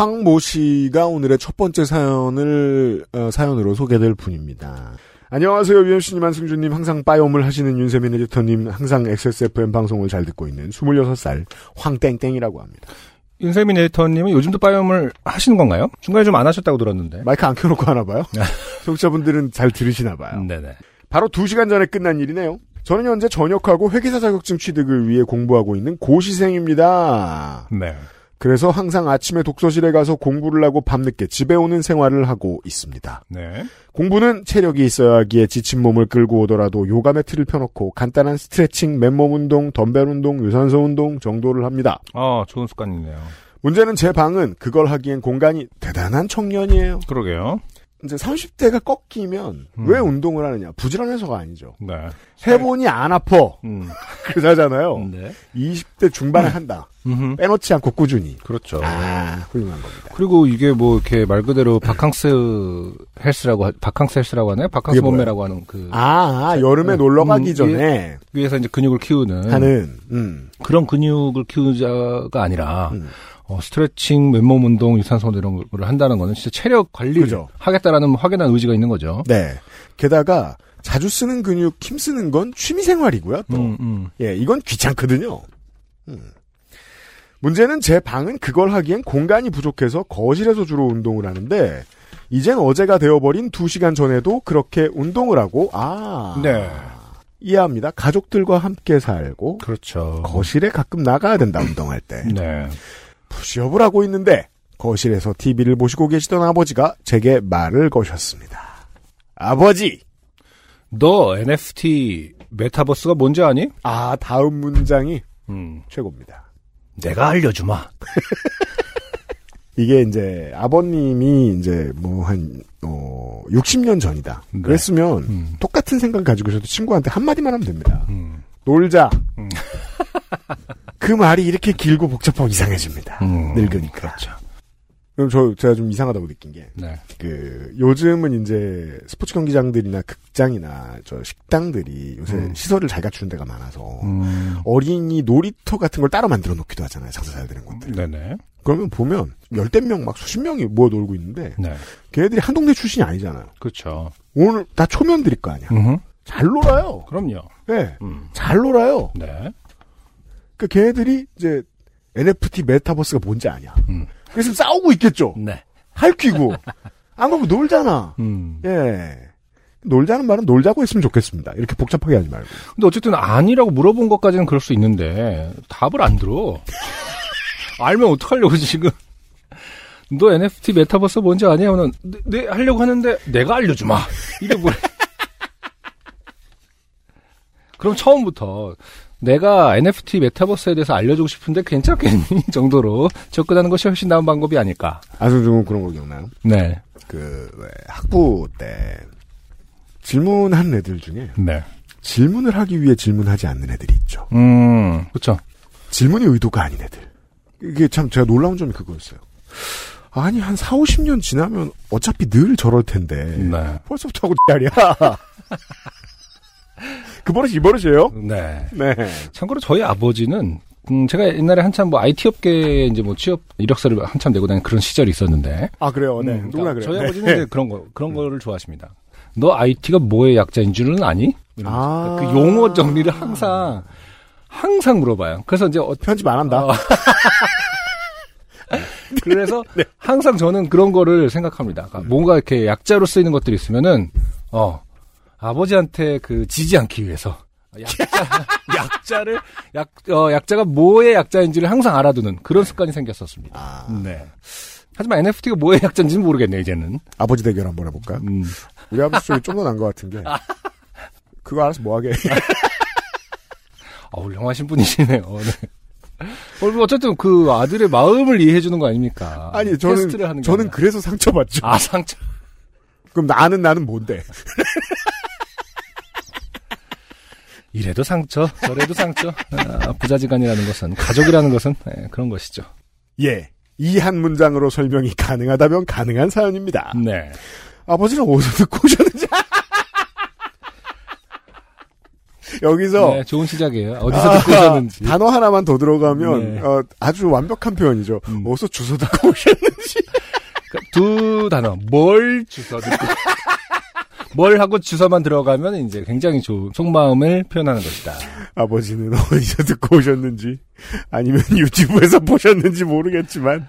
황모 씨가 오늘의 첫 번째 사연을 어, 사연으로 소개될 분입니다. 안녕하세요, 유현씨님, 한승준님, 항상 빠이옴을 하시는 윤세민 에디터님, 항상 XSFM 방송을 잘 듣고 있는 26살 황땡땡이라고 합니다. 윤세민 에디터님은 요즘도 빠이옴을 하시는 건가요? 중간에 좀 안 하셨다고 들었는데. 마이크 안 켜놓고 하나 봐요? 청취자분들은 잘 들으시나 봐요. 네네. 바로 2시간 전에 끝난 일이네요. 저는 현재 전역하고 회계사 자격증 취득을 위해 공부하고 있는 고시생입니다. 네. 그래서 항상 아침에 독서실에 가서 공부를 하고 밤늦게 집에 오는 생활을 하고 있습니다. 네. 공부는 체력이 있어야 하기에 지친 몸을 끌고 오더라도 요가 매트를 펴놓고 간단한 스트레칭, 맨몸 운동, 덤벨 운동, 유산소 운동 정도를 합니다. 아, 좋은 습관이네요. 문제는 제 방은 그걸 하기엔 공간이 대단한 청년이에요. 그러게요. 이제 30대가 꺾이면 음. 왜 운동을 하느냐? 부지런해서가 아니죠. 네. 해보니 안 아파. 음. 그러잖아요. 네. 20대 중반에 한다. 음흠. 빼놓지 않고 꾸준히. 그렇죠. 아, 훌륭한 겁니다. 그리고 이게 뭐 이렇게 말 그대로 바캉스 헬스라고 하- 바캉스 헬스라고 하나요? 바캉스? 몸매라고 하는 그 아, 아, 여름에 음, 놀러 가기 음, 전에 위에서 이제 근육을 키우는 하는, 음, 그런 근육을 키우자가 아니라 음. 어, 스트레칭, 맨몸 운동, 유산소 이런 걸 한다는 거는 진짜 체력 관리를 그죠. 하겠다라는 확연한 의지가 있는 거죠. 네. 게다가 자주 쓰는 근육 힘 쓰는 건 취미 생활이고요. 또 음, 음. 예, 이건 귀찮거든요. 음. 문제는 제 방은 그걸 하기엔 공간이 부족해서 거실에서 주로 운동을 하는데 이젠 어제가 되어버린 2시간 전에도 그렇게 운동을 하고 아 네. 이해합니다. 가족들과 함께 살고 그렇죠. 거실에 가끔 나가야 된다 운동할 때 네. 푸시업을 하고 있는데 거실에서 TV를 보시고 계시던 아버지가 제게 말을 거셨습니다. 아버지 너 NFT 메타버스가 뭔지 아니? 아 다음 문장이 음. 최고입니다. 내가 알려주마. 이게 이제 아버님이 이제 뭐한 어, 60년 전이다. 네. 그랬으면 음. 똑같은 생각 가지고 있어도 친구한테 한마디만 하면 됩니다. 음. 놀자. 음. 그 말이 이렇게 길고 복잡하고 이상해집니다. 음. 늙으니까. 그렇죠. 그럼 저 제가 좀 이상하다고 느낀 게 네. 그 요즘은 이제 스포츠 경기장들이나 극장이나 저 식당들이 요새 음. 시설을 잘 갖추는 데가 많아서 음. 어린이 놀이터 같은 걸 따로 만들어 놓기도 하잖아요. 장사 잘 되는 곳들. 네네. 그러면 보면 열댓 명 막 수십 명이 모여 놀고 있는데 네. 걔네들이 한 동네 출신이 아니잖아요. 그렇죠. 오늘 다 초면들일 거 아니야. 음. 잘 놀아요. 그럼요. 네. 음. 잘 놀아요. 네. 그 걔네들이 이제 NFT 메타버스가 뭔지 아냐. 음. 그래서 싸우고 있겠죠. 네. 할퀴고. 안 그러면 놀잖아. 음. 예. 놀자는 말은 놀자고 했으면 좋겠습니다. 이렇게 복잡하게 하지 말고. 근데 어쨌든 아니라고 물어본 것까지는 그럴 수 있는데 답을 안 들어. 알면 어떡하려고 지금. 너 NFT 메타버스 뭔지 아냐? 하면 네, 네 하려고 하는데 내가 알려주마. 이게 뭐야? 그럼 처음부터 내가 NFT 메타버스에 대해서 알려주고 싶은데 괜찮겠니? 정도로 접근하는 것이 훨씬 나은 방법이 아닐까. 아승중은 그런 거 기억나요? 네. 그, 왜, 학부 때, 질문하는 애들 중에, 네. 질문을 하기 위해 질문하지 않는 애들이 있죠. 음, 그쵸. 질문이 의도가 아닌 애들. 이게 참 제가 놀라운 점이 그거였어요. 아니, 한 4, 50년 지나면 어차피 늘 저럴 텐데. 네. 벌써부터 하고 자리야. 그 버릇이 이 버릇이에요? 네. 네. 참고로 저희 아버지는 음, 제가 옛날에 한참 뭐 IT 업계에 이제 뭐 취업 이력서를 한참 내고 다니는 그런 시절이 있었는데. 아, 그래요? 네. 음, 누구나 그러니까 그래요. 저희 네. 아버지는 이제 그런 거 그런 거를 좋아하십니다. 너 IT가 뭐의 약자인 줄은 아니? 아. 그 용어 정리를 항상 항상 물어봐요. 그래서 이제 어, 편집 안 한다. 어. 그래서 네. 항상 저는 그런 거를 생각합니다. 그러니까 뭔가 이렇게 약자로 쓰이는 것들이 있으면은 어 아버지한테 그 지지 않기 위해서 약자, 약자 를 약 어, 약자가 뭐의 약자인지를 항상 알아두는 그런 습관이 생겼었습니다. 아, 네. 하지만 NFT가 뭐의 약자인지는 모르겠네요 이제는. 아버지 대결 한번 해볼까요? 음. 우리 아버지 쪽이 좀 더 난 것 같은 게. 그거 알아서 뭐 하게. 어, 훌륭하신 분이시네요. 네. 어, 어쨌든 그 아들의 마음을 이해해 주는 거 아닙니까? 아니 저는 저는 아니라. 그래서 상처받죠. 아 상처. 그럼 나는 나는 뭔데? 이래도 상처, 저래도 상처. 아, 부자지간이라는 것은 가족이라는 것은 네, 그런 것이죠. 예. 이 한 문장으로 설명이 가능하다면 가능한 사연입니다. 네. 아버지는 어디서 듣고 오셨는지. 여기서 네, 좋은 시작이에요. 어디서 아, 듣고 오셨는지. 단어 하나만 더 들어가면 네. 어, 아주 완벽한 표현이죠. 음. 어디서 주워 듣고 오셨는지. 그러니까 두 단어. 뭘 주소 듣고. 뭘 하고 주소만 들어가면 이제 굉장히 좋은 속마음을 표현하는 것이다. 아버지는 어디서 듣고 오셨는지 아니면 유튜브에서 보셨는지 모르겠지만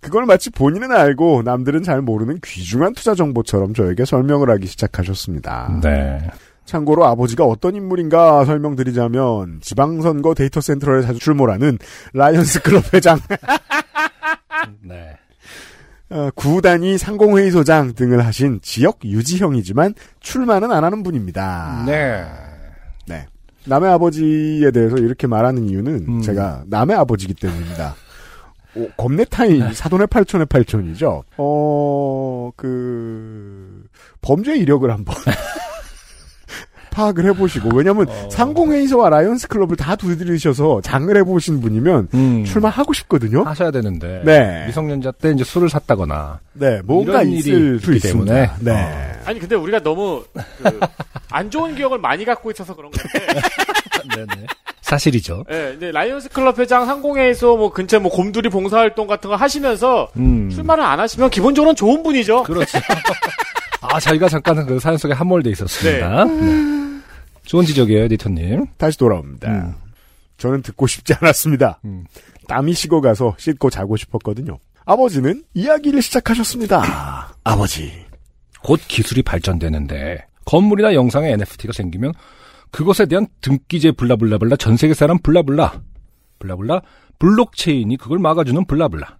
그걸 마치 본인은 알고 남들은 잘 모르는 귀중한 투자 정보처럼 저에게 설명을 하기 시작하셨습니다. 네. 참고로 아버지가 어떤 인물인가 설명드리자면 지방선거 데이터 센터에 자주 출몰하는 라이온스 클럽 회장, 네. 어, 구단위 상공회의소장 등을 하신 지역 유지형이지만 출마는 안 하는 분입니다. 네. 네. 남의 아버지에 대해서 이렇게 말하는 이유는 음. 제가 남의 아버지기 때문입니다. 오, 겁내 타인 사돈의 팔촌의 팔촌이죠. 어, 그 범죄 이력을 한번 파악을 해보시고 왜냐하면 어. 상공회의소와 라이온스 클럽을 다 두드리셔서 장을 해보신 분이면 음. 출마하고 싶거든요. 하셔야 되는데. 네. 미성년자 때 이제 술을 샀다거나. 네, 뭔가 이런 있을 일이 수 있기 있습니다. 때문에. 네. 아니 근데 우리가 너무 그, 안 좋은 기억을 많이 갖고 있어서 그런 건데. 네네. 사실이죠. 예, 근데 라이온스 클럽 회장 상공회에서 뭐 근처 뭐 곰돌이 봉사활동 같은 거 하시면서 음. 출마를 안 하시면 기본적으로는 좋은 분이죠. 그렇죠. 아, 저희가 잠깐 그 사연 속에 함몰돼 있었습니다. 네. 좋은 지적이에요, 에디터님. 다시 돌아옵니다. 음. 저는 듣고 싶지 않았습니다. 음. 땀이 식어가서 씻고 자고 싶었거든요. 아버지는 이야기를 시작하셨습니다. 아버지. 곧 기술이 발전되는데 건물이나 영상에 NFT가 생기면 그것에 대한 등기제 블라블라블라 전 세계 사람 블라블라 블라블라 블록체인이 그걸 막아주는 블라블라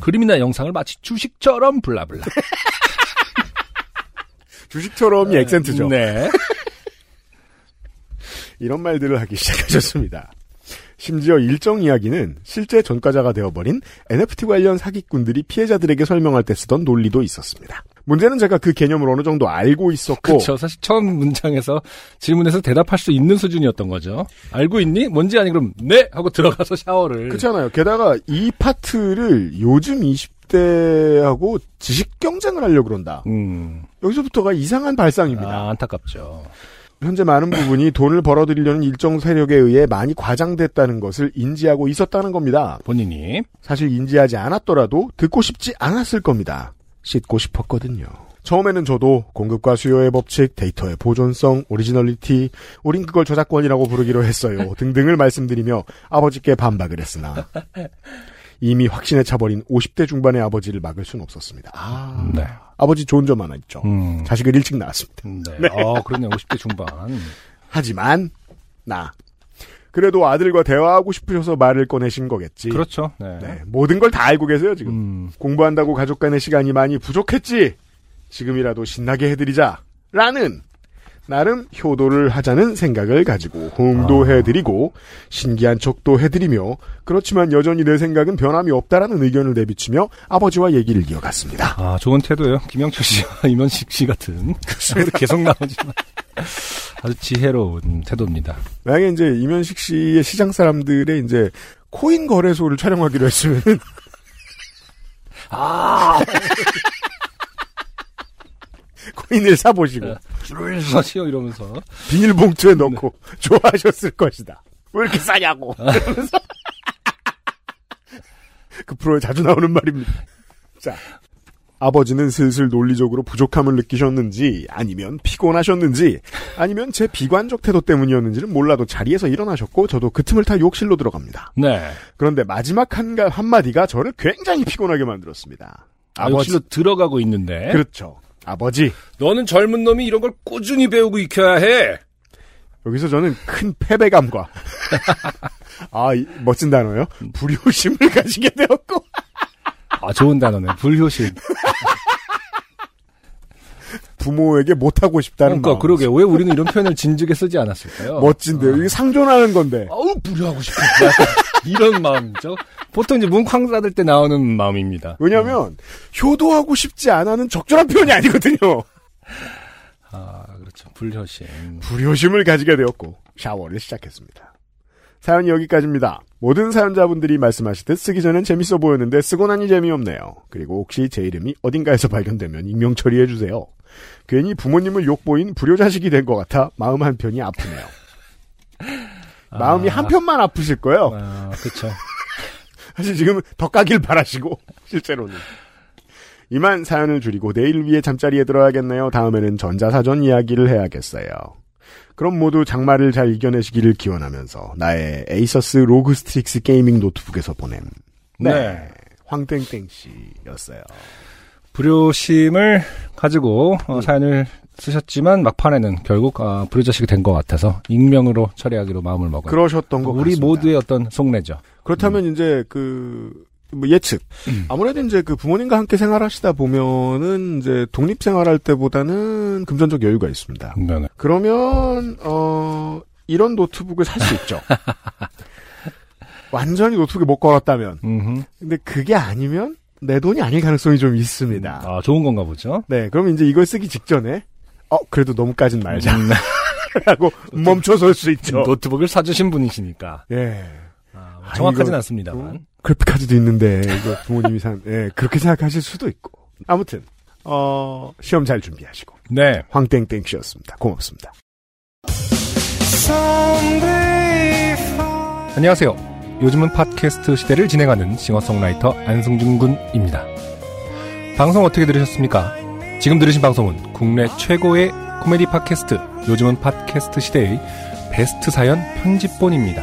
그림이나 영상을 마치 주식처럼 블라블라 주식처럼이 액센트죠. 네. 이런 말들을 하기 시작하셨습니다. 심지어 일정 이야기는 실제 전과자가 되어버린 NFT 관련 사기꾼들이 피해자들에게 설명할 때 쓰던 논리도 있었습니다. 문제는 제가 그 개념을 어느 정도 알고 있었고 그렇죠. 사실 처음 문장에서 질문에서 대답할 수 있는 수준이었던 거죠. 알고 있니? 뭔지 아니 그럼 네 하고 들어가서 샤워를. 그렇잖아요. 게다가 이 파트를 요즘 20대하고 지식 경쟁을 하려고 그런다. 음. 여기서부터가 이상한 발상입니다. 아, 안타깝죠. 현재 많은 부분이 돈을 벌어들이려는 일정 세력에 의해 많이 과장됐다는 것을 인지하고 있었다는 겁니다. 본인이 사실 인지하지 않았더라도 듣고 싶지 않았을 겁니다. 씻고 싶었거든요. 처음에는 저도 공급과 수요의 법칙, 데이터의 보존성, originality, 우린 그걸 저작권이라고 부르기로 했어요. 등등을 말씀드리며 아버지께 반박을 했으나 이미 확신에 차버린 50대 중반의 아버지를 막을 수는 없었습니다. 아, 네. 아버지 좋은 점 하나 있죠. 음. 자식을 일찍 낳았습니다. 네. 어, 그러네. 50대 중반. 하지만 나 그래도 아들과 대화하고 싶으셔서 말을 꺼내신 거겠지. 그렇죠. 네. 네, 모든 걸 다 알고 계세요 지금. 음. 공부한다고 가족 간의 시간이 많이 부족했지. 지금이라도 신나게 해드리자. 라는 나름 효도를 하자는 생각을 가지고 호응도 아. 해드리고 신기한 척도 해드리며 그렇지만 여전히 내 생각은 변함이 없다라는 의견을 내비치며 아버지와 얘기를 이어갔습니다. 아, 좋은 태도예요. 김영철 씨와 이면식 씨 같은. 계속 나오지만. 아주 지혜로운 태도입니다. 만약에 이제 이면식 씨의 시장 사람들의 이제 코인 거래소를 촬영하기로 했으면 아! 코인을 사보시고 줄을 서시오 이러면서. 비닐봉투에 넣고 좋아하셨을 것이다. 왜 이렇게 싸냐고. 이러면서 그 프로에 자주 나오는 말입니다. 자, 아버지는 슬슬 논리적으로 부족함을 느끼셨는지, 아니면 피곤하셨는지, 아니면 제 비관적 태도 때문이었는지는 몰라도 자리에서 일어나셨고, 저도 그 틈을 타 욕실로 들어갑니다. 네. 그런데 마지막 한, 가- 한마디가 저를 굉장히 피곤하게 만들었습니다. 아, 욕실로 들어가고 있는데. 그렇죠. 아버지. 너는 젊은 놈이 이런 걸 꾸준히 배우고 익혀야 해. 여기서 저는 큰 패배감과 아 이- 멋진 단어요. 불효심을 가지게 되었고 아, 좋은 단어네. 불효실. 부모에게 못하고 싶다는 그러니까 마음. 그러게 왜 우리는 이런 표현을 진즉에 쓰지 않았을까요? 멋진데요. 이게 상존하는 건데 아우 부려하고 싶어. 이런 마음이죠. 보통 이제 문쾅 닫을 때 나오는 마음입니다. 왜냐하면 효도하고 싶지 않아는 적절한 표현이 아니거든요. 아, 그렇죠. 불효심. 불효심을 가지게 되었고 샤워를 시작했습니다. 사연이 여기까지입니다. 모든 사연자분들이 말씀하시듯 쓰기 전엔 재밌어 보였는데 쓰고 나니 재미없네요. 그리고 혹시 제 이름이 어딘가에서 발견되면 익명 처리해주세요. 괜히 부모님을 욕보인 불효자식이 된 것 같아 마음 한편이 아프네요. 마음이 아. 한편만 아프실 거예요. 아, 그렇죠. 사실 지금 더 까길 바라시고 실제로는. 이만 사연을 줄이고 내일 위해 잠자리에 들어야겠네요. 다음에는 전자사전 이야기를 해야겠어요. 그럼 모두 장마를 잘 이겨내시기를 기원하면서 나의 ASUS ROG Strix gaming 노트북에서 보냄. 네. 네. 황땡땡 씨였어요. 불효심을 가지고 음. 어, 사연을 쓰셨지만 막판에는 결국 아, 불효자식이 된 것 같아서 익명으로 처리하기로 마음을 먹어요. 그러셨던 것 우리 같습니다. 모두의 어떤 속내죠. 그렇다면 이제 그, 뭐 예측. 아무래도 이제 그 부모님과 함께 생활하시다 보면은 이제 독립 생활할 때보다는 금전적 여유가 있습니다. 네. 그러면 어 이런 노트북을 살 수 있죠. 완전히 노트북에 목 걸었다면. 음흠. 근데 그게 아니면 내 돈이 아닐 가능성이 좀 있습니다. 아, 좋은 건가 보죠. 네, 그럼 이제 이걸 쓰기 직전에 어 그래도 너무 까진 말자 음, 라고 멈춰설 수 있죠. 노트북을 사주신 분이시니까. 예. 아, 아, 정확하진 이거- 않습니다만. 그래픽카드도 있는데 이거 부모님이 산 예, 그렇게 생각하실 수도 있고. 아무튼 어 시험 잘 준비하시고 네. 황땡땡 씨였습니다. 고맙습니다. 안녕하세요. 요즘은 팟캐스트 시대를 진행하는 싱어송라이터 안승준 군입니다. 방송 어떻게 들으셨습니까? 지금 들으신 방송은 국내 최고의 코미디 팟캐스트 요즘은 팟캐스트 시대의 베스트 사연 편집본입니다.